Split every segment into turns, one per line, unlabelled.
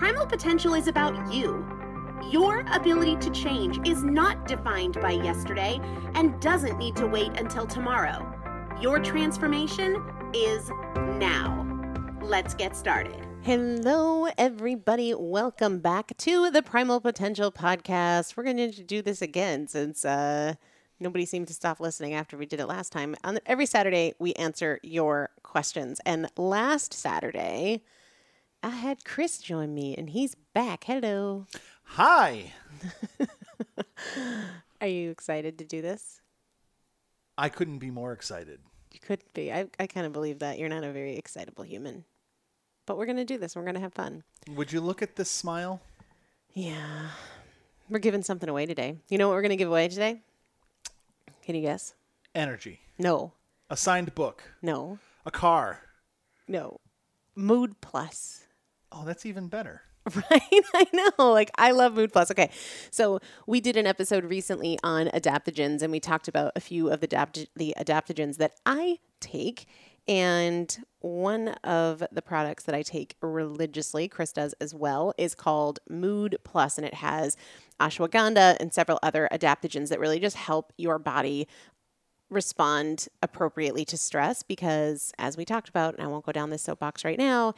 Primal potential is about you. Your ability to change is not defined by yesterday and doesn't need to wait until tomorrow. Your transformation is now. Let's get started. Hello, everybody. Welcome back to the Primal Potential Podcast. We're going to do this again since uh, nobody seemed to stop listening after we did it last time. On every Saturday, we answer your questions. And last Saturday, I had Chris join me, and he's back. Hello.
Hi.
Are you excited to do this?
I couldn't be more excited.
You could be. I, I kind of believe that. You're not a very excitable human. But we're going to do this. We're going to have fun.
Would you look at this smile?
Yeah. We're giving something away today. You know what we're going to give away today? Can you guess?
Energy.
No.
A signed book.
No.
A car.
No. Mood Plus.
Oh, that's even better.
Right? I know. Like, I love Mood Plus. Okay. So, we did an episode recently on adaptogens, and we talked about a few of the, adapt- the adaptogens that I take. And one of the products that I take religiously, Chris does as well, is called Mood Plus, and it has ashwagandha and several other adaptogens that really just help your body respond appropriately to stress because as we talked about and I won't go down this soapbox right now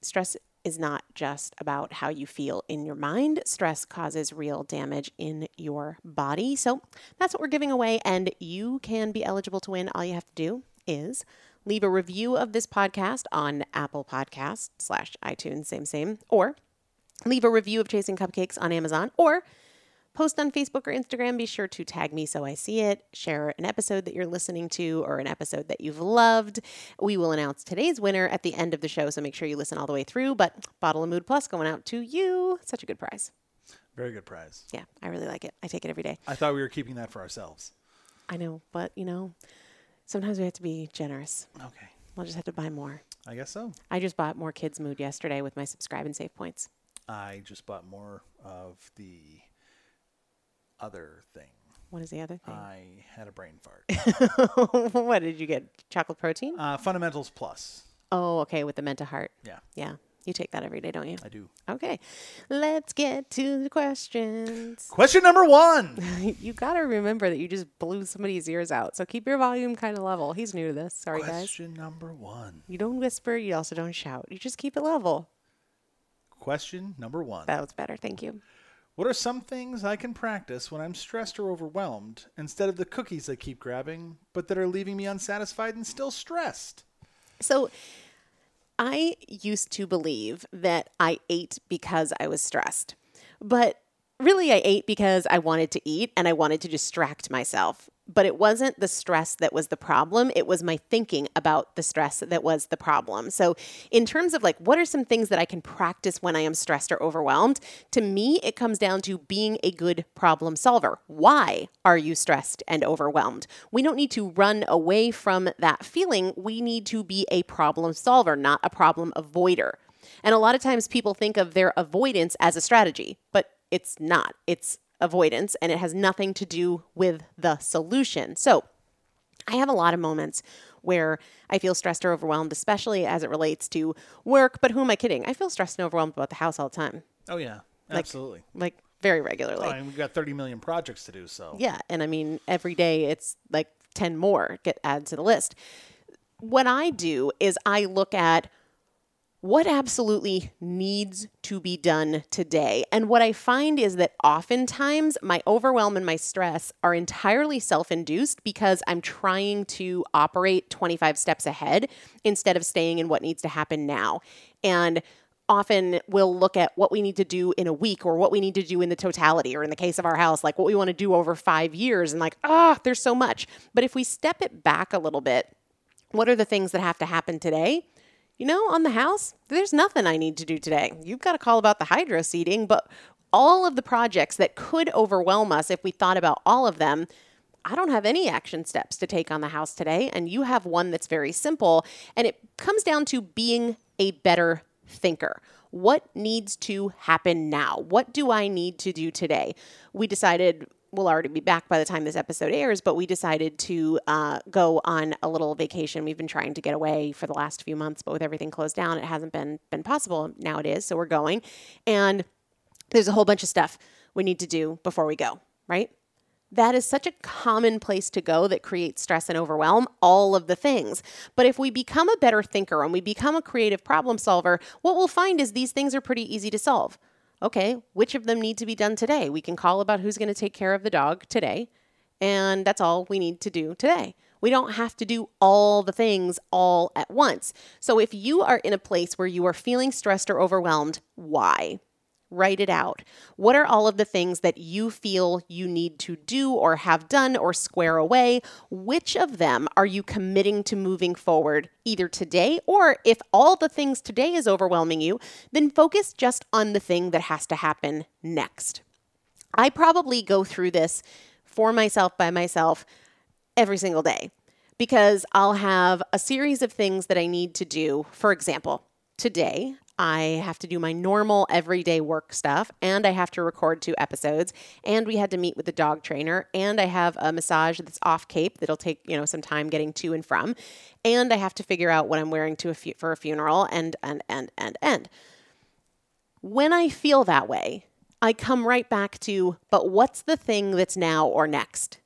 stress is not just about how you feel in your mind. Stress causes real damage in your body. So that's what we're giving away and you can be eligible to win. All you have to do is leave a review of this podcast on Apple Podcast slash iTunes same same or leave a review of Chasing Cupcakes on Amazon or post on Facebook or Instagram. Be sure to tag me so I see it. Share an episode that you're listening to or an episode that you've loved. We will announce today's winner at the end of the show, so make sure you listen all the way through. But Bottle of Mood Plus going out to you. Such a good prize.
Very good prize.
Yeah, I really like it. I take it every day.
I thought we were keeping that for ourselves.
I know, but you know, sometimes we have to be generous.
Okay.
We'll just have to buy more.
I guess so.
I just bought more Kids Mood yesterday with my subscribe and save points.
I just bought more of the other thing.
What is the other thing?
I had a brain fart.
what did you get? Chocolate protein?
Uh, Fundamentals Plus.
Oh, okay, with the Menta Heart.
Yeah,
Yeah, you take that every day, don't you?
I do.
Okay, let's get to the questions.
Question number one.
you got to remember that you just blew somebody's ears out. So keep your volume kind of level. He's new to this. Sorry, guys.
Question number one.
You don't whisper. You also don't shout. You just keep it level.
Question number one.
That was better. Thank you.
What are some things I can practice when I'm stressed or overwhelmed instead of the cookies I keep grabbing, but that are leaving me unsatisfied and still stressed?
So I used to believe that I ate because I was stressed. But really, I ate because I wanted to eat and I wanted to distract myself. But it wasn't the stress that was the problem. It was my thinking about the stress that was the problem. So, in terms of like, what are some things that I can practice when I am stressed or overwhelmed? To me, it comes down to being a good problem solver. Why are you stressed and overwhelmed? We don't need to run away from that feeling. We need to be a problem solver, not a problem avoider. And a lot of times people think of their avoidance as a strategy, but it's not. It's avoidance and it has nothing to do with the solution. So, I have a lot of moments where I feel stressed or overwhelmed, especially as it relates to work. But who am I kidding? I feel stressed and overwhelmed about the house all the time,
Oh, yeah. Absolutely.
like very regularly.
Oh, I mean, we've got 30 million projects to do, so.
Yeah, and I mean every day it's like 10 more get added to the list. What I do is I look at what absolutely needs to be done today. And what I find is that oftentimes my overwhelm and my stress are entirely self induced because I'm trying to operate 25 steps ahead instead of staying in what needs to happen now. And often we'll look at what we need to do in a week or what we need to do in the totality or in the case of our house like what we want to do over 5 years and like ah oh, there's so much but if we step it back a little bit what are the things that have to happen today you know on the house there's nothing i need to do today you've got to call about the hydro seeding but all of the projects that could overwhelm us if we thought about all of them I don't have any action steps to take on the house today, and you have one that's very simple. And it comes down to being a better thinker. What needs to happen now? What do I need to do today? We decided we'll already be back by the time this episode airs, but we decided to uh, go on a little vacation. We've been trying to get away for the last few months, but with everything closed down, it hasn't been been possible. Now it is, so we're going. And there's a whole bunch of stuff we need to do before we go, right? That is such a common place to go that creates stress and overwhelm, all of the things. But if we become a better thinker and we become a creative problem solver, what we'll find is these things are pretty easy to solve. Okay, which of them need to be done today? We can call about who's going to take care of the dog today, and that's all we need to do today. We don't have to do all the things all at once. So if you are in a place where you are feeling stressed or overwhelmed, why? Write it out. What are all of the things that you feel you need to do or have done or square away? Which of them are you committing to moving forward either today or if all the things today is overwhelming you, then focus just on the thing that has to happen next. I probably go through this for myself by myself every single day because I'll have a series of things that I need to do. For example, today I have to do my normal everyday work stuff and I have to record two episodes and we had to meet with the dog trainer and I have a massage that's off Cape that'll take, you know, some time getting to and from and I have to figure out what I'm wearing to a fu- for a funeral and and and and and when I feel that way, I come right back to but what's the thing that's now or next?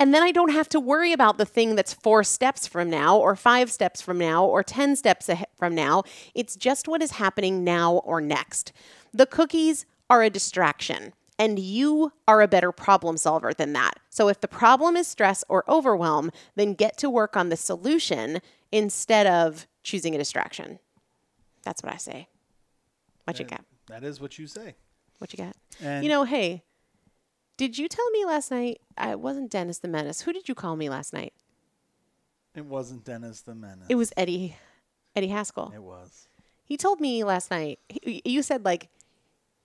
And then I don't have to worry about the thing that's four steps from now, or five steps from now, or 10 steps from now. It's just what is happening now or next. The cookies are a distraction, and you are a better problem solver than that. So if the problem is stress or overwhelm, then get to work on the solution instead of choosing a distraction. That's what I say. What you got?
That is what you say.
What you got?
And
You know, hey, did you tell me last night? I it wasn't Dennis the Menace. Who did you call me last night?
it wasn't Dennis the Menace.
It was Eddie, Eddie Haskell.
It was.
He told me last night. He, you said like,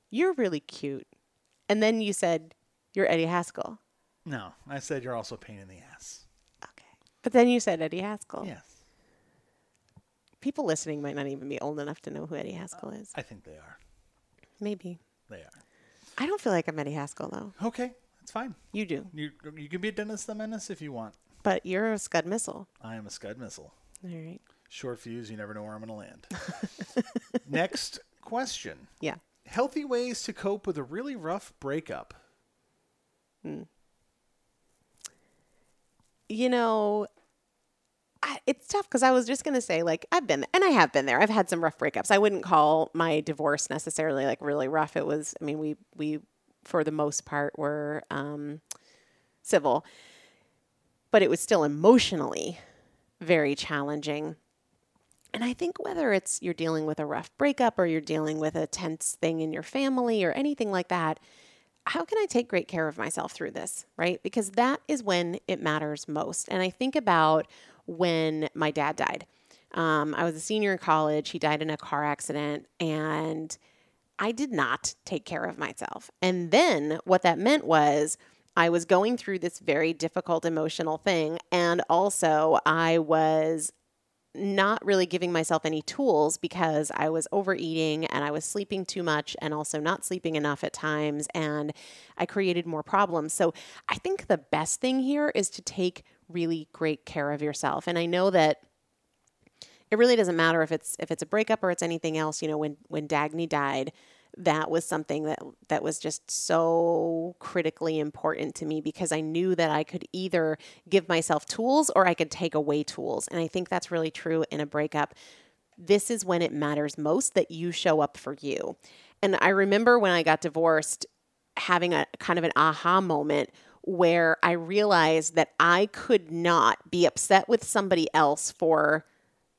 "You're really cute," and then you said, "You're Eddie Haskell."
No, I said you're also a pain in the ass.
Okay, but then you said Eddie Haskell.
Yes,
People listening might not even be old enough to know who Eddie Haskell is.
I think they are.
Maybe.
They are.
I don't feel like I'm Eddie Haskell though.
Okay, that's fine.
You do,
You you can be a Dennis the Menace if you want.
but you're a Scud missile.
I am a Scud missile.
All right.
Short fuse. You never know where I'm going to land. Next question.
Yeah.
Healthy ways to cope with a really rough breakup. Hmm.
you know, it's tough because I was just going to say, like, I've been, and I have been there. I've had some rough breakups. I wouldn't call my divorce necessarily like really rough. It was, I mean, we, we, for the most part, were um, civil, but it was still emotionally very challenging. And I think whether it's you're dealing with a rough breakup or you're dealing with a tense thing in your family or anything like that, how can I take great care of myself through this, right? Because that is when it matters most. And I think about when my dad died. Um, I was a senior in college. He died in a car accident, and I did not take care of myself. And then what that meant was I was going through this very difficult emotional thing. And also, I was not really giving myself any tools because I was overeating and I was sleeping too much and also not sleeping enough at times. And I created more problems. So I think the best thing here is to take really great care of yourself. And I know that it really doesn't matter if it's if it's a breakup or it's anything else you know when when dagny died that was something that that was just so critically important to me because I knew that I could either give myself tools or I could take away tools. And I think that's really true in a breakup. This is when it matters most that you show up for you. And I remember when I got divorced having a kind of an aha moment where I realized that I could not be upset with somebody else for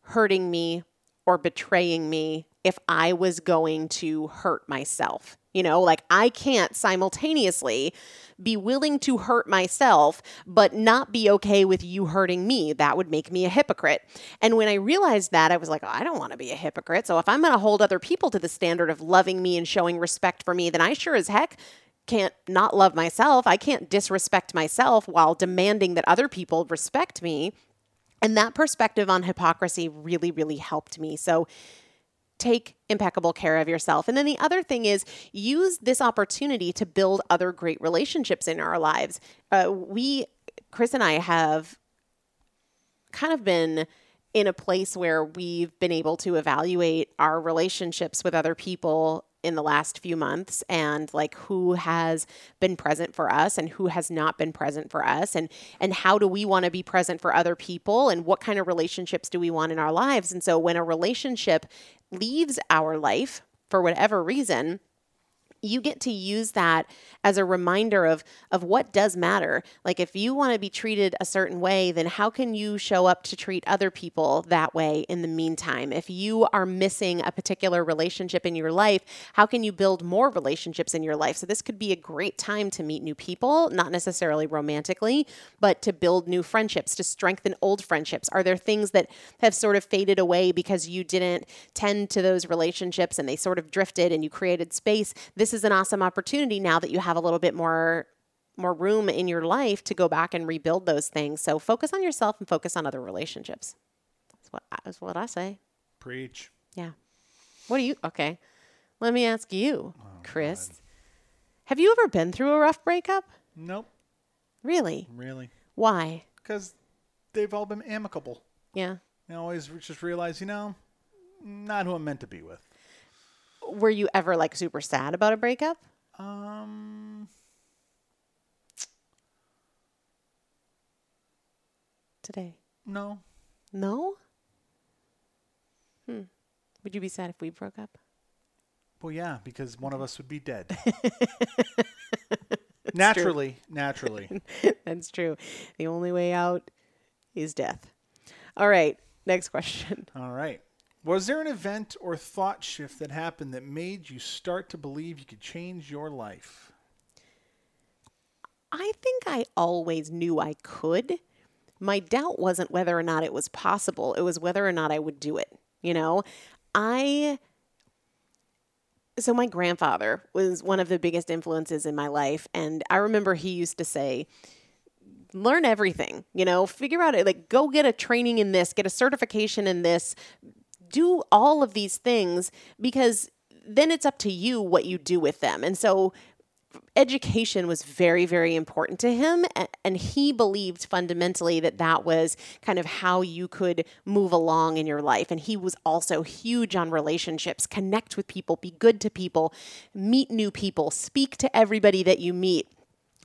hurting me or betraying me if I was going to hurt myself. You know, like I can't simultaneously be willing to hurt myself, but not be okay with you hurting me. That would make me a hypocrite. And when I realized that, I was like, oh, I don't want to be a hypocrite. So if I'm going to hold other people to the standard of loving me and showing respect for me, then I sure as heck can't not love myself. I can't disrespect myself while demanding that other people respect me. And that perspective on hypocrisy really, really helped me. So take impeccable care of yourself. And then the other thing is use this opportunity to build other great relationships in our lives. Uh, we, Chris and I, have kind of been in a place where we've been able to evaluate our relationships with other people in the last few months and like who has been present for us and who has not been present for us and and how do we want to be present for other people and what kind of relationships do we want in our lives? And so when a relationship leaves our life for whatever reason you get to use that as a reminder of of what does matter. Like if you want to be treated a certain way then how can you show up to treat other people that way in the meantime? If you are missing a particular relationship in your life how can you build more relationships in your life? So this could be a great time to meet new people not necessarily romantically but to build new friendships to strengthen old friendships. Are there things that have sort of faded away because you didn't tend to those relationships and they sort of drifted and you created space? This is an awesome opportunity now that you have a little bit more more room in your life to go back and rebuild those things. So focus on yourself and focus on other relationships. That's what I, that's what I say.
Preach.
Yeah. What do you? Okay. Let me ask you,
Oh,
Chris. Have you ever been through a rough breakup?
Nope.
Really?
Really.
Why?
Because they've all been amicable.
Yeah.
I always just realize, you know, not who I'm meant to be with.
Were you ever like super sad about a breakup?
Um,
Today?
no.
No? Hmm. Would you be sad if we broke up?
Well, yeah, because one of us would be dead. naturally, naturally.
That's true. The only way out is death. All right. Next question.
All right. Was there an event or thought shift that happened that made you start to believe you could change your life?
I think I always knew I could. My doubt wasn't whether or not it was possible, it was whether or not I would do it. You know, I. So, my grandfather was one of the biggest influences in my life. And I remember he used to say, learn everything, you know, figure out it, like go get a training in this, get a certification in this, do all of these things because then it's up to you what you do with them. And so education was very very important to him and he believed fundamentally that that was kind of how you could move along in your life and he was also huge on relationships connect with people be good to people meet new people speak to everybody that you meet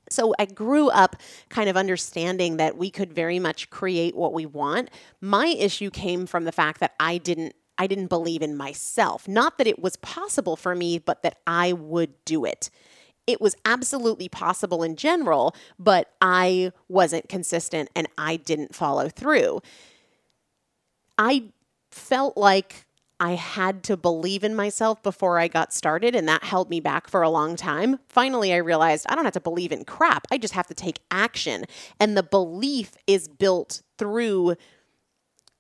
so I grew up kind of understanding that we could very much create what we want. My issue came from the fact that I didn't I didn't believe in myself. Not that it was possible for me, but that I would do it. It was absolutely possible in general, but I wasn't consistent and I didn't follow through. I felt like I had to believe in myself before I got started, and that held me back for a long time. Finally, I realized I don't have to believe in crap. I just have to take action. And the belief is built through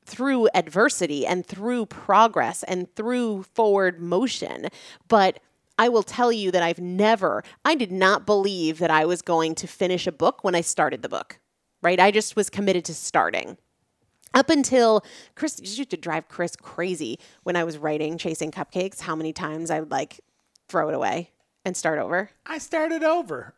through adversity and through progress and through forward motion. But I will tell you that I've never, I did not believe that I was going to finish a book when I started the book, right? I just was committed to starting. Up until Chris used to drive Chris crazy when I was writing Chasing Cupcakes, how many times I would like throw it away and start over.
I started over.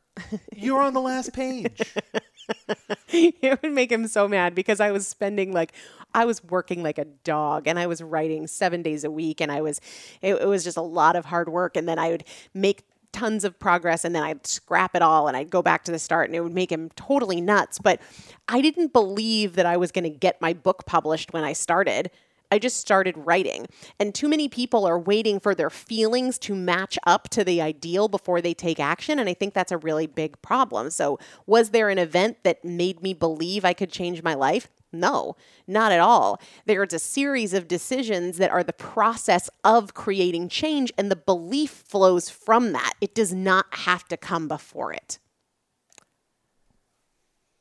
You were on the last page.
it would make him so mad because I was spending like I was working like a dog and I was writing seven days a week and I was it, it was just a lot of hard work and then I would make tons of progress and then I'd scrap it all and I'd go back to the start and it would make him totally nuts. But I didn't believe that I was going to get my book published when I started. I just started writing. And too many people are waiting for their feelings to match up to the ideal before they take action. And I think that's a really big problem. So, was there an event that made me believe I could change my life? No, not at all. There's a series of decisions that are the process of creating change, and the belief flows from that. It does not have to come before it.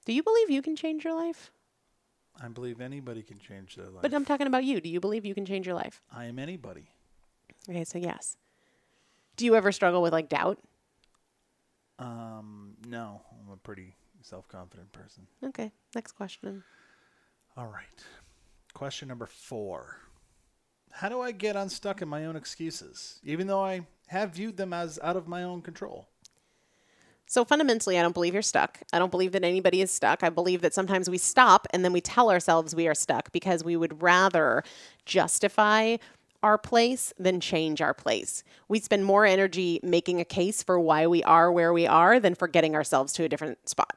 Do you believe you can change your life?
I believe anybody can change their life.
But I'm talking about you. Do you believe you can change your life?
I am anybody.
Okay, so yes. Do you ever struggle with like doubt?
Um, no, I'm a pretty self-confident person.
Okay, next question.
All right. Question number four. How do I get unstuck in my own excuses, even though I have viewed them as out of my own control?
So fundamentally, I don't believe you're stuck. I don't believe that anybody is stuck. I believe that sometimes we stop and then we tell ourselves we are stuck because we would rather justify our place than change our place. We spend more energy making a case for why we are where we are than for getting ourselves to a different spot.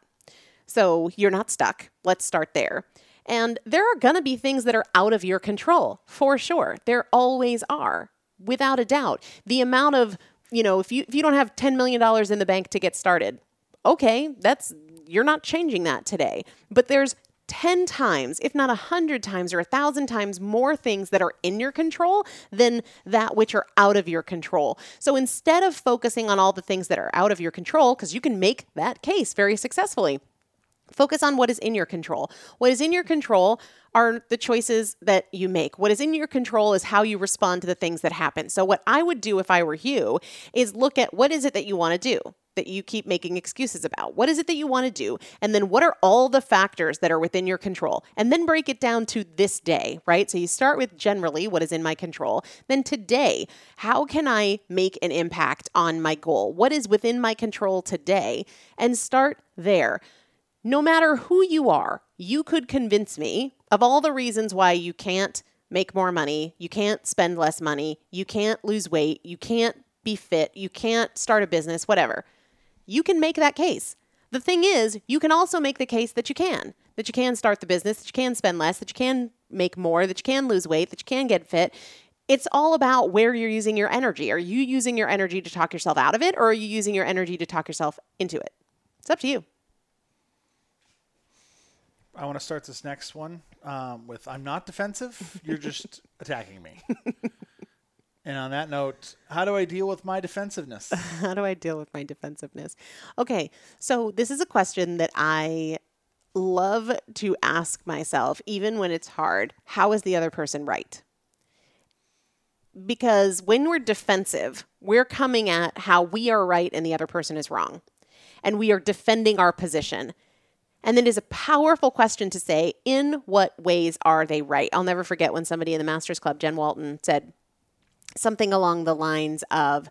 So you're not stuck. Let's start there. And there are going to be things that are out of your control, for sure. There always are, without a doubt. The amount of you know, if you if you don't have 10 million dollars in the bank to get started, okay, that's you're not changing that today. But there's 10 times, if not 100 times or 1,000 times more things that are in your control than that which are out of your control. So instead of focusing on all the things that are out of your control, because you can make that case very successfully, focus on what is in your control. What is in your control are the choices that you make. What is in your control is how you respond to the things that happen. So, what I would do if I were you is look at what is it that you want to do that you keep making excuses about. What is it that you want to do? And then what are all the factors that are within your control? And then break it down to this day, right? So you start with generally what is in my control. Then today, how can I make an impact on my goal? What is within my control today? And start there. No matter who you are, you could convince me of all the reasons why you can't make more money, you can't spend less money, you can't lose weight, you can't be fit, you can't start a business, whatever you can make that case. The thing is, you can also make the case that you can, that you can start the business, that you can spend less, that you can make more, that you can lose weight, that you can get fit. It's all about where you're using your energy. Are you using your energy to talk yourself out of it, or are you using your energy to talk yourself into it? It's up to you.
I want to start this next one um, with I'm not defensive. You're just attacking me. And on that note, how do I deal with my defensiveness?
how do I deal with my defensiveness? Okay, so this is a question that I love to ask myself, even when it's hard. How is the other person right? Because when we're defensive, we're coming at how we are right and the other person is wrong. And we are defending our position. And then it is a powerful question to say, in what ways are they right? I'll never forget when somebody in the Masters Club, Jen Walton, said, something along the lines of,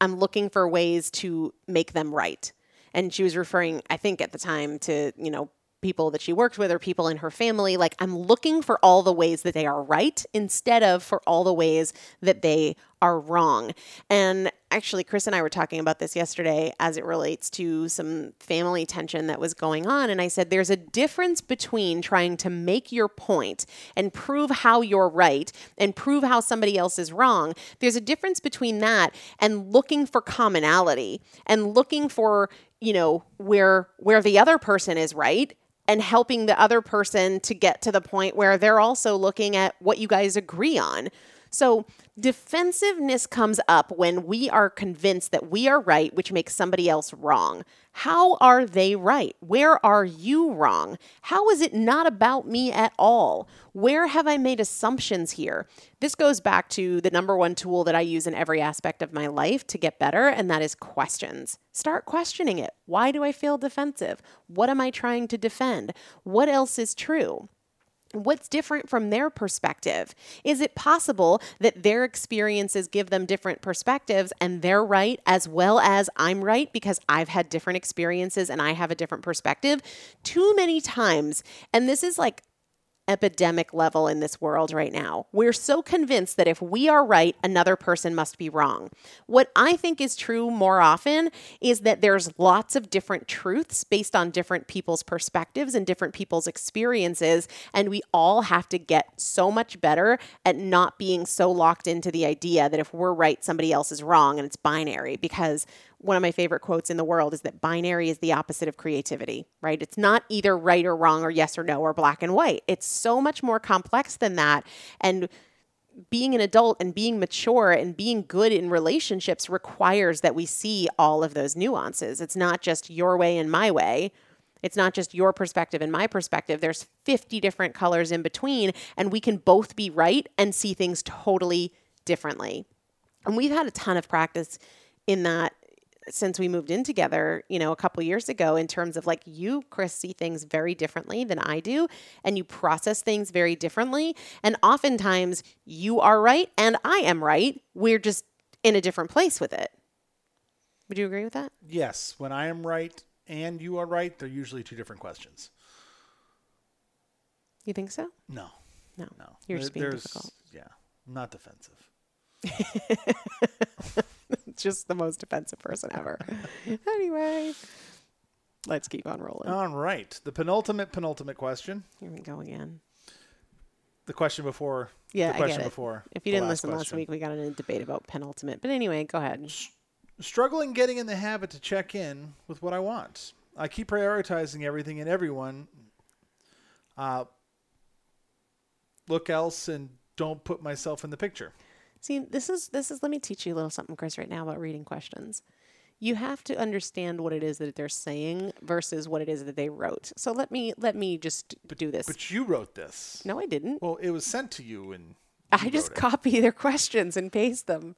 I'm looking for ways to make them right. And she was referring, I think at the time, to, you know, people that she worked with or people in her family. Like, I'm looking for all the ways that they are right instead of for all the ways that they are wrong. And actually, Chris and I were talking about this yesterday as it relates to some family tension that was going on. And I said, there's a difference between trying to make your point and prove how you're right and prove how somebody else is wrong. There's a difference between that and looking for commonality and looking for you know where where the other person is right and helping the other person to get to the point where they're also looking at what you guys agree on. So, defensiveness comes up when we are convinced that we are right, which makes somebody else wrong. How are they right? Where are you wrong? How is it not about me at all? Where have I made assumptions here? This goes back to the number one tool that I use in every aspect of my life to get better, and that is questions. Start questioning it. Why do I feel defensive? What am I trying to defend? What else is true? What's different from their perspective? Is it possible that their experiences give them different perspectives and they're right as well as I'm right because I've had different experiences and I have a different perspective? Too many times, and this is like epidemic level in this world right now. We're so convinced that if we are right, another person must be wrong. What I think is true more often is that there's lots of different truths based on different people's perspectives and different people's experiences. And we all have to get so much better at not being so locked into the idea that if we're right, somebody else is wrong and it's binary because one of my favorite quotes in the world is that binary is the opposite of creativity, right? It's not either right or wrong or yes or no or black and white. It's so much more complex than that. And being an adult and being mature and being good in relationships requires that we see all of those nuances. It's not just your way and my way. It's not just your perspective and my perspective. There's 50 different colors in between, and we can both be right and see things totally differently. And we've had a ton of practice in that since we moved in together, you know, a couple years ago in terms of like you, Chris, see things very differently than I do, and you process things very differently. And oftentimes you are right and I am right. We're just in a different place with it. Would you agree with that?
Yes. When I am right and you are right, they're usually two different questions.
You think so?
No.
No.
No.
You're just being difficult.
Yeah. I'm not defensive.
just the most offensive person ever. anyway, let's keep on rolling.
All right. The penultimate, penultimate question.
Here we go again.
The question before.
Yeah,
the
I
question
get it.
before.
If you didn't listen last
question.
week, we got in a debate about penultimate. But anyway, go ahead.
Struggling getting in the habit to check in with what I want. I keep prioritizing everything and everyone. Uh, look else and don't put myself in the picture.
See, this is this is let me teach you a little something, Chris, right now about reading questions. You have to understand what it is that they're saying versus what it is that they wrote. So let me let me just do this.
But you wrote this.
no, I didn't.
Well, it was sent to you and
I just
it.
copy their questions and paste them.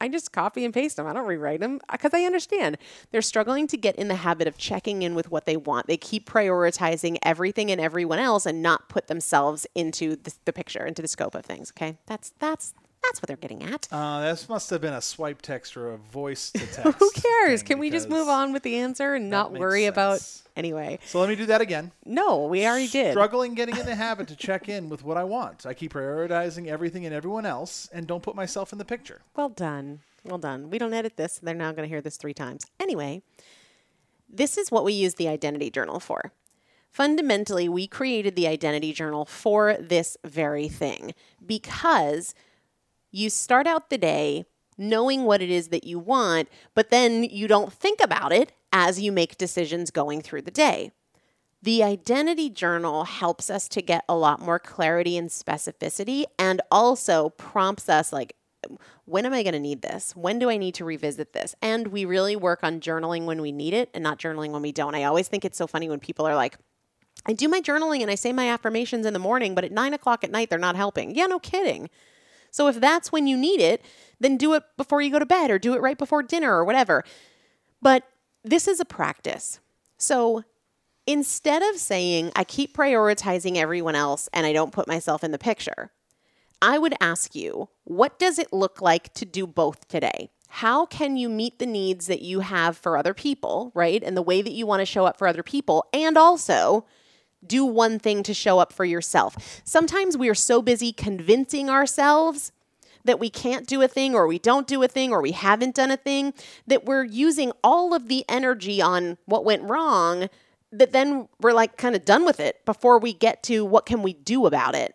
I just copy and paste them. I don't rewrite them because I understand they're struggling to get in the habit of checking in with what they want. They keep prioritizing everything and everyone else and not put themselves into the, the picture, into the scope of things. Okay, that's that's that's what they're getting at.
Uh, this must have been a swipe text or a voice to text.
Who cares? Can we just move on with the answer and not worry about anyway?
So let me do that again.
No, we already did.
Struggling getting in the habit to check in with what I want. I keep prioritizing everything and everyone else and don't put myself in the picture.
Well done. Well done. We don't edit this. They're now going to hear this three times. Anyway, this is what we use the identity journal for. Fundamentally, we created the identity journal for this very thing because you start out the day knowing what it is that you want, but then you don't think about it as you make decisions going through the day. The identity journal helps us to get a lot more clarity and specificity and also prompts us like when am I going to need this? When do I need to revisit this? And we really work on journaling when we need it and not journaling when we don't. I always think it's so funny when people are like, I do my journaling and I say my affirmations in the morning, but at nine o'clock at night, they're not helping. Yeah, no kidding. So if that's when you need it, then do it before you go to bed or do it right before dinner or whatever. But this is a practice. So instead of saying, I keep prioritizing everyone else and I don't put myself in the picture, I would ask you, what does it look like to do both today? How can you meet the needs that you have for other people, right? And the way that you want to show up for other people, and also do one thing to show up for yourself. Sometimes we are so busy convincing ourselves that we can't do a thing or we don't do a thing or we haven't done a thing that we're using all of the energy on what went wrong that then we're like kind of done with it before we get to what can we do about it.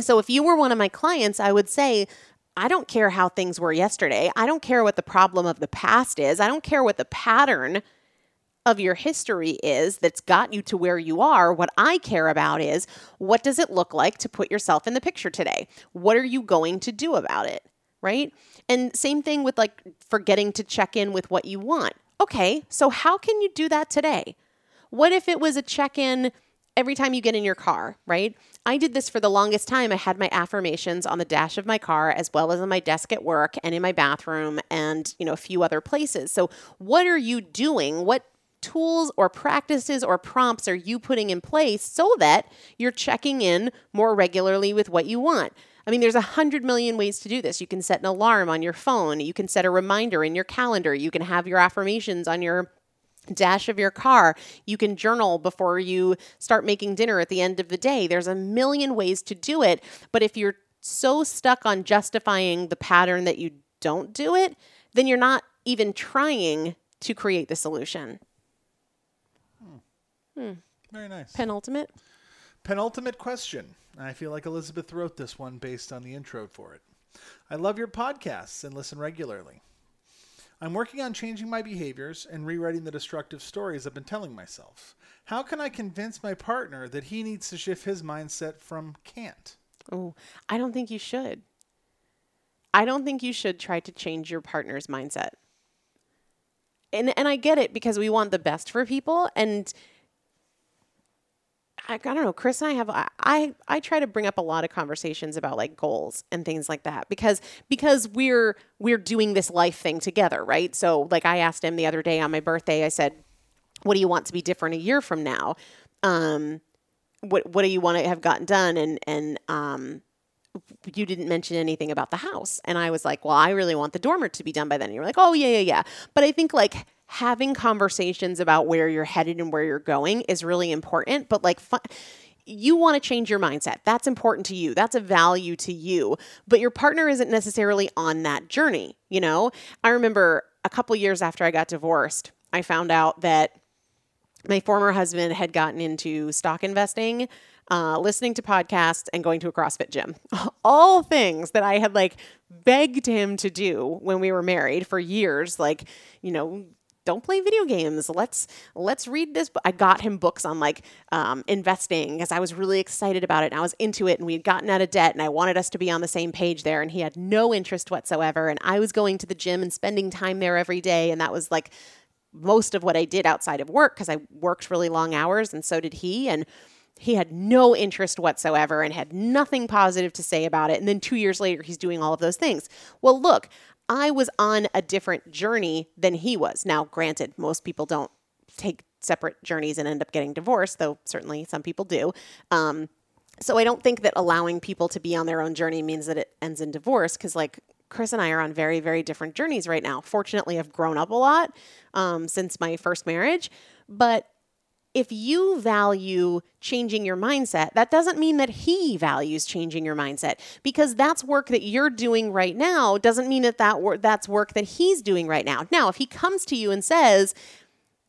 So if you were one of my clients, I would say, I don't care how things were yesterday. I don't care what the problem of the past is. I don't care what the pattern of your history is that's got you to where you are. What I care about is what does it look like to put yourself in the picture today? What are you going to do about it? Right? And same thing with like forgetting to check in with what you want. Okay, so how can you do that today? What if it was a check in every time you get in your car, right? I did this for the longest time. I had my affirmations on the dash of my car as well as on my desk at work and in my bathroom and, you know, a few other places. So, what are you doing? What tools or practices or prompts are you putting in place so that you're checking in more regularly with what you want? I mean, there's a hundred million ways to do this. You can set an alarm on your phone. You can set a reminder in your calendar. You can have your affirmations on your dash of your car. You can journal before you start making dinner at the end of the day. There's a million ways to do it. But if you're so stuck on justifying the pattern that you don't do it, then you're not even trying to create the solution. Hmm.
Very nice.
Penultimate.
Penultimate question. I feel like Elizabeth wrote this one based on the intro for it. I love your podcasts and listen regularly. I'm working on changing my behaviors and rewriting the destructive stories I've been telling myself. How can I convince my partner that he needs to shift his mindset from can't?
Oh, I don't think you should. I don't think you should try to change your partner's mindset. And and I get it because we want the best for people and I, don't know, Chris and I have I, I try to bring up a lot of conversations about like goals and things like that because because we're we're doing this life thing together, right? So like I asked him the other day on my birthday, I said, "What do you want to be different a year from now?" Um what what do you want to have gotten done and and um you didn't mention anything about the house and i was like well i really want the dormer to be done by then and you're like oh yeah yeah yeah but i think like having conversations about where you're headed and where you're going is really important but like you want to change your mindset that's important to you that's a value to you but your partner isn't necessarily on that journey you know i remember a couple years after i got divorced i found out that my former husband had gotten into stock investing uh, listening to podcasts, and going to a CrossFit gym. All things that I had like begged him to do when we were married for years. Like, you know, don't play video games. Let's let's read this. I got him books on like um, investing because I was really excited about it and I was into it and we had gotten out of debt and I wanted us to be on the same page there and he had no interest whatsoever and I was going to the gym and spending time there every day and that was like most of what I did outside of work because I worked really long hours and so did he and he had no interest whatsoever and had nothing positive to say about it. And then two years later, he's doing all of those things. Well, look, I was on a different journey than he was. Now, granted, most people don't take separate journeys and end up getting divorced, though certainly some people do. Um, so I don't think that allowing people to be on their own journey means that it ends in divorce because, like, Chris and I are on very, very different journeys right now. Fortunately, I've grown up a lot um, since my first marriage, but if you value changing your mindset, that doesn't mean that he values changing your mindset because that's work that you're doing right now doesn't mean that, that wor- that's work that he's doing right now. Now, if he comes to you and says,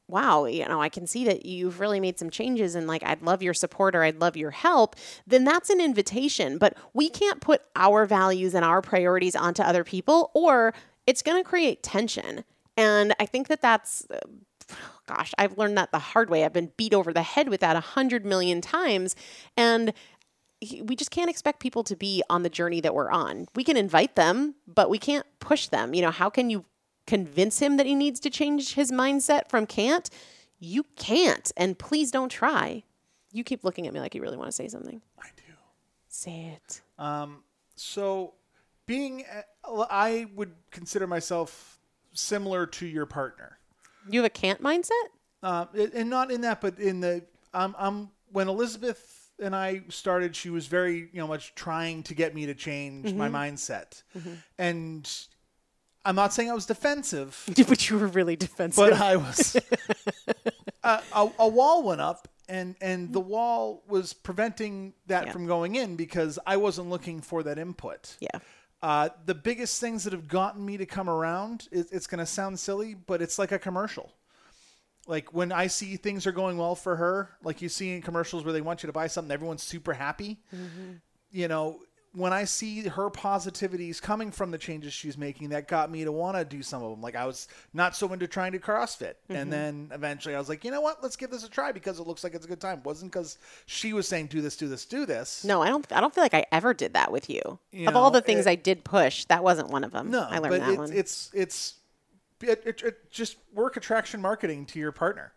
wow, you know, I can see that you've really made some changes and like I'd love your support or I'd love your help, then that's an invitation. But we can't put our values and our priorities onto other people or it's going to create tension. And I think that that's uh, gosh, I've learned that the hard way. I've been beat over the head with that a hundred million times. And we just can't expect people to be on the journey that we're on. We can invite them, but we can't push them. You know, how can you convince him that he needs to change his mindset from can't? You can't. And please don't try. You keep looking at me like you really want to say something.
I do.
Say it.
Um, so, being, uh, I would consider myself similar to your partner.
You have a can't mindset?
Uh, and not in that, but in the, um, um, when Elizabeth and I started, she was very, you know, much trying to get me to change my mindset. And I'm not saying I was defensive,
but you were really defensive.
but I was. a, a, a wall went up, and and the wall was preventing that
Yeah.
from going in because I wasn't looking for that input.
yeah.
Uh, the biggest things that have gotten me to come around, it, it's going to sound silly, but it's like a commercial. Like when I see things are going well for her, like you see in commercials where they want you to buy something, everyone's super happy. You know, when I see her positivities coming from the changes she's making, that got me to want to do some of them. Like I was not so into trying to CrossFit, and mm-hmm. then eventually I was like, you know what, let's give this a try because it looks like it's a good time. It wasn't because she was saying do this, do this, do this.
No, I don't. I don't feel like I ever did that with you.
You
of all the things
it-
I did push, that wasn't one of them.
No,
I learned that
it,
one.
it's it's it, it, it just work attraction marketing to your partner.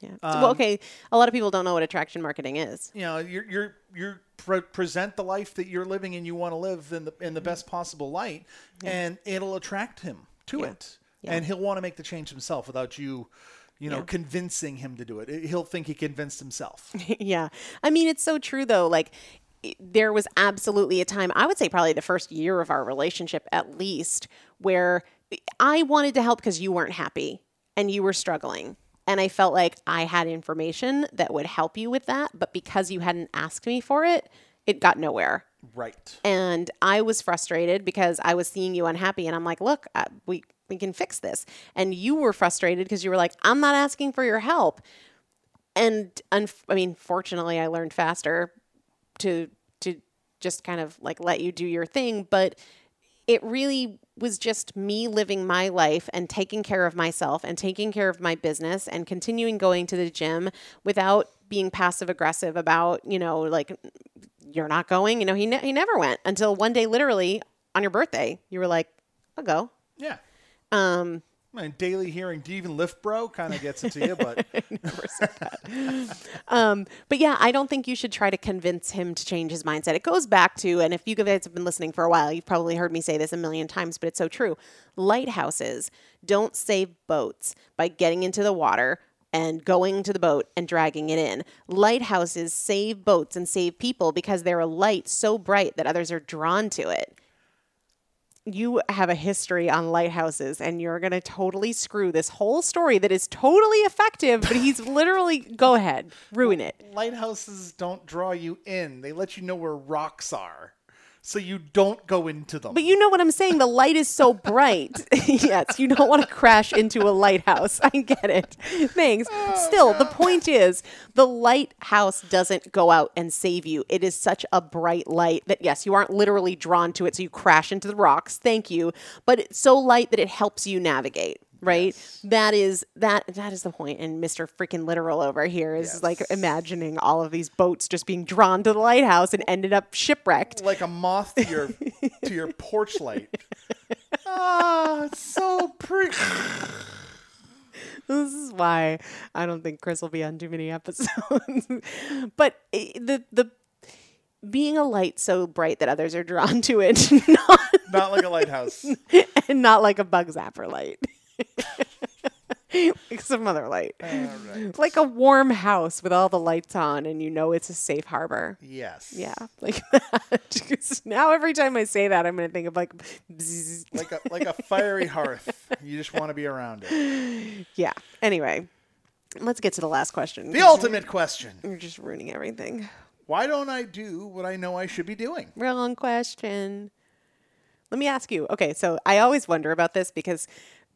Yeah.
um,
well, okay. A lot of people don't know what attraction marketing is.
You know, you're you're you're pre- present the life that you're living and you want to live in the in the best possible light, and it'll attract him to
Mm-hmm. Yeah.
it,
Yeah.
and he'll want to make the change himself without you. You know,
Yeah.
convincing him to do it. He'll think he convinced himself.
yeah. I mean, it's so true though. Like there was absolutely a time, I would say probably the first year of our relationship at least, where I wanted to help because you weren't happy and you were struggling. And I felt like I had information that would help you with that, but because you hadn't asked me for it, it got nowhere.
right.
and I was frustrated because I was seeing you unhappy, and I'm like, look, uh, we we can fix this. And you were frustrated because you were like, I'm not asking for your help. And unf- I mean, fortunately, I learned faster to to just kind of like let you do your thing, but it really was just me living my life and taking care of myself and taking care of my business and continuing going to the gym without being passive aggressive about, you know, like you're not going. You know, he ne- he never went until one day, literally on your birthday, you were like, "I'll go."
Yeah.
Um,
Mean, daily hearing, do you even lift, bro? Kind of gets it to you, but never said that.
um, but yeah, I don't think you should try to convince him to change his mindset. It goes back to, and if you guys have been listening for a while, you've probably heard me say this a million times, but it's so true. Lighthouses don't save boats by getting into the water and going to the boat and dragging it in. Lighthouses save boats and save people because they're a light so bright that others are drawn to it. You have a history on lighthouses, and you're going to totally screw this whole story that is totally effective, but he's literally, go ahead, ruin it.
lighthouses don't draw you in. They let you know where rocks are. So you don't go into them.
But you know what I'm saying? The light is so bright. yes, you don't want to crash into a lighthouse. I get it. Thanks. Still, the point is the lighthouse doesn't go out and save you. It is such a bright light that, yes, you aren't literally drawn to it, so you crash into the rocks. Thank you. But it's so light that it helps you navigate. Right, that is that that is the point. And Mister freaking literal over here is like imagining all of these boats just being drawn to the lighthouse and ended up shipwrecked.
like a moth to your to your porch light. Ah, it's so pretty.
this is why I don't think Chris will be on too many episodes. but eh, the the being a light so bright that others are drawn to it, not,
Not like a lighthouse.
and not like a bug zapper light. like some other light.
right.
Like a warm house with all the lights on and you know it's a safe harbor.
Yes.
Yeah, like that. now every time I say that, I'm going to think of like, bzzz.
Like a like a fiery hearth. You just want to be around it.
yeah. Anyway, let's get to the last question.
The ultimate question.
You're just ruining everything.
Why don't I do what I know I should be doing?
Wrong question. Let me ask you. Okay, so I always wonder about this because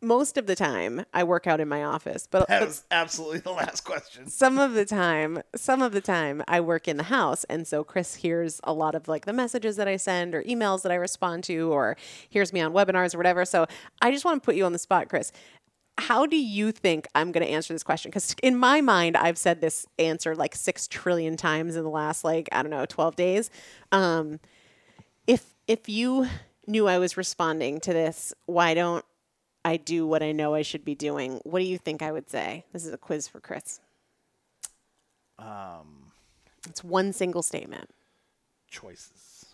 most of the time I work out in my office, but,
That was absolutely the last question.
some of the time, some of the time I work in the house, and so Chris hears a lot of like the messages that I send or emails that I respond to, or hears me on webinars or whatever. So I just want to put you on the spot, Chris. How do you think I'm going to answer this question? Because in my mind, I've said this answer like six trillion times in the last like I don't know twelve days. Um, if if you knew I was responding to this, why don't I do what I know I should be doing? What do you think I would say? This is a quiz for Chris.
Um,
It's one single statement.
choices.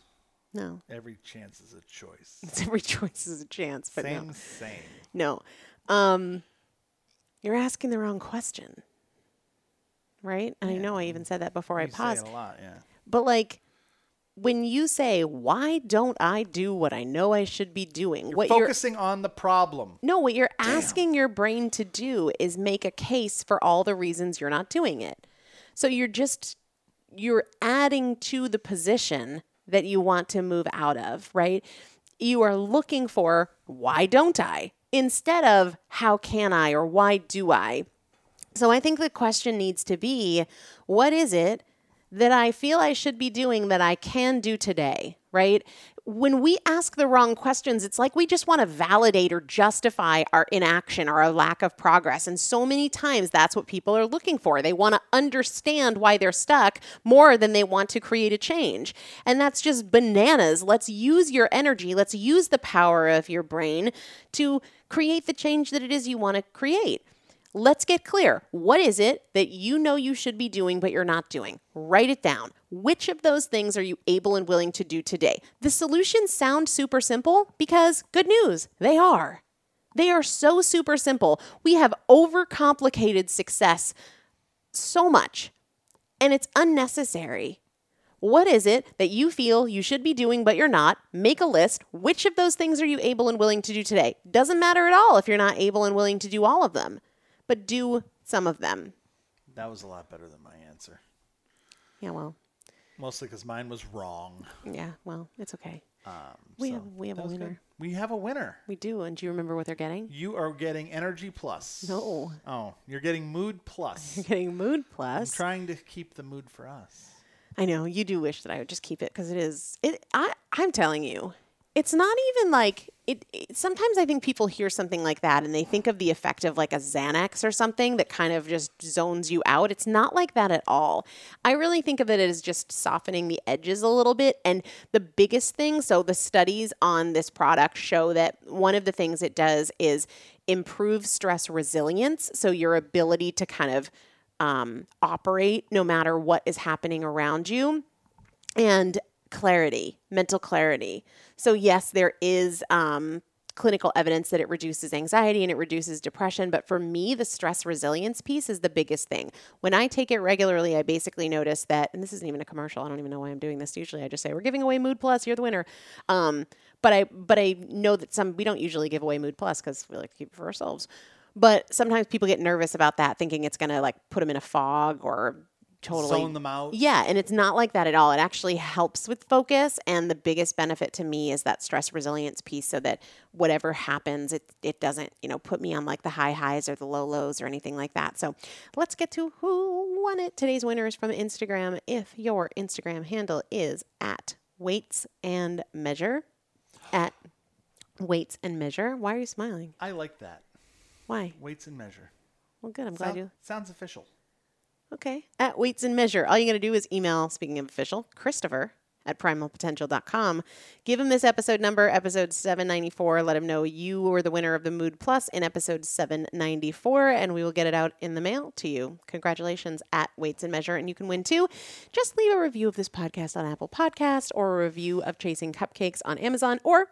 No,
Every chance is a choice.
it's every choice is a chance, but
Same,
no,
same.
no. Um, you're asking the wrong question, right? And I know I even said that before I
You say
paused.
it a lot, yeah.
But like, when you say, "Why don't I do what I know I should be doing?" what you're
Focusing on the problem.
No, what you're asking your brain to do is make a case for all the reasons you're not doing it. So you're just you're adding to the position that you want to move out of, right? You are looking for why don't I instead of how can I or why do I? So I think the question needs to be what is it that I feel I should be doing that I can do today, right? When we ask the wrong questions, it's like we just want to validate or justify our inaction or our lack of progress. And so many times that's what people are looking for. They want to understand why they're stuck more than they want to create a change. And that's just bananas. Let's use your energy, let's use the power of your brain to create the change that it is you want to create. Let's get clear. What is it that you know you should be doing, but you're not doing? Write it down. Which of those things are you able and willing to do today? The solutions sound super simple because, good news, they are. They are so super simple. We have overcomplicated success so much, and it's unnecessary. What is it that you feel you should be doing but you're not? Make a list. Which of those things are you able and willing to do today? Doesn't matter at all if you're not able and willing to do all of them, but do some of them.
That was a lot better than my answer.
Yeah, well,
Mostly because mine was wrong.
yeah, well, it's okay.
Um,
We
so
have we have a
was good.
winner.
We have a winner.
We do, and do you remember what they're getting?
You are getting Energy Plus.
No,
Oh, you're getting Mood Plus.
you're getting Mood
I'm
Plus.
trying to keep the mood for us.
I know you do wish that I would just keep it because it is. It. I. I'm telling you, it's not even like it, it. Sometimes I think people hear something like that and they think of the effect of like a Xanax or something that kind of just zones you out. It's not like that at all. I really think of it as just softening the edges a little bit. And the biggest thing, so the studies on this product show that one of the things it does is improve stress resilience. So your ability to kind of um, operate no matter what is happening around you and clarity, mental clarity. So, yes, there is um, clinical evidence that it reduces anxiety and it reduces depression. But for me, the stress resilience piece is the biggest thing. When I take it regularly, I basically notice that, and this isn't even a commercial. I don't even know why I'm doing this. Usually, I just say we're giving away Mood Plus. You're the winner. Um, but I but I know that some we don't usually give away Mood Plus because we like to keep it for ourselves. But sometimes people get nervous about that, thinking it's going to like put them in a fog or totally
zone them out.
Yeah, and it's not like that at all. It actually helps with focus. And the biggest benefit to me is that stress resilience piece so that whatever happens, it, it doesn't, you know, put me on like the high highs or the low lows or anything like that. So let's get to who won it. Today's winner is from Instagram. If your Instagram handle is at weights and measure, at weights and measure. Why are you smiling?
I like that.
Why?
Weights and measure.
Well, good. I'm glad you.
sounds official.
Okay. At Weights and Measure. All you got to do is email, speaking of official, Christopher at primalpotential.com. Give him this episode number, episode 794. Let him know you were the winner of the Mood Plus in episode 794, and we will get it out in the mail to you. Congratulations at Weights and Measure, and you can win too. Just leave a review of this podcast on Apple Podcast or a review of Chasing Cupcakes on Amazon, or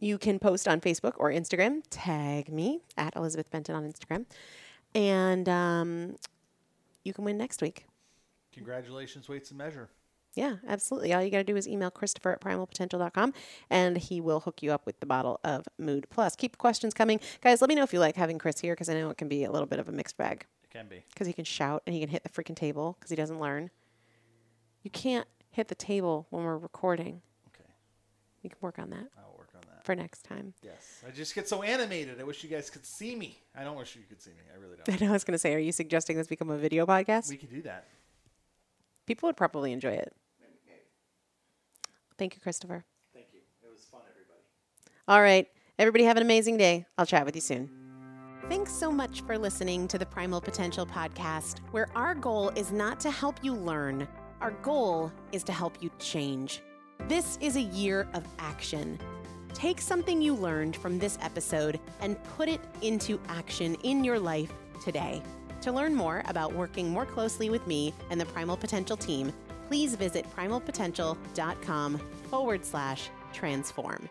you can post on Facebook or Instagram. Tag me at Elizabeth Benton on Instagram. And um, you can win next week.
Congratulations, weights and measure.
Yeah, absolutely. All you got to do is email Christopher at primalpotential.com and he will hook you up with the bottle of Mood Plus. Keep questions coming. Guys, let me know if you like having Chris here because I know it can be a little bit of a mixed bag
It can be.
because he can shout and he can hit the freaking table because he doesn't learn. You can't hit the table when we're recording.
Okay.
You can work on that
I'll work
for next time.
Yes. I just get so animated. I wish you guys could see me. I don't wish you could see me. I really don't.
know I was going to say, are you suggesting this become a video podcast?
we could do that.
People would probably enjoy it. Thank you, Christopher.
Thank you. It was fun, everybody.
All right. Everybody have an amazing day. I'll chat with you soon. Thanks so much for listening to the Primal Potential podcast, where our goal is not to help you learn, our goal is to help you change. This is a year of action. Take something you learned from this episode and put it into action in your life today. To learn more about working more closely with me and the Primal Potential team, please visit primalpotential.com forward slash transform.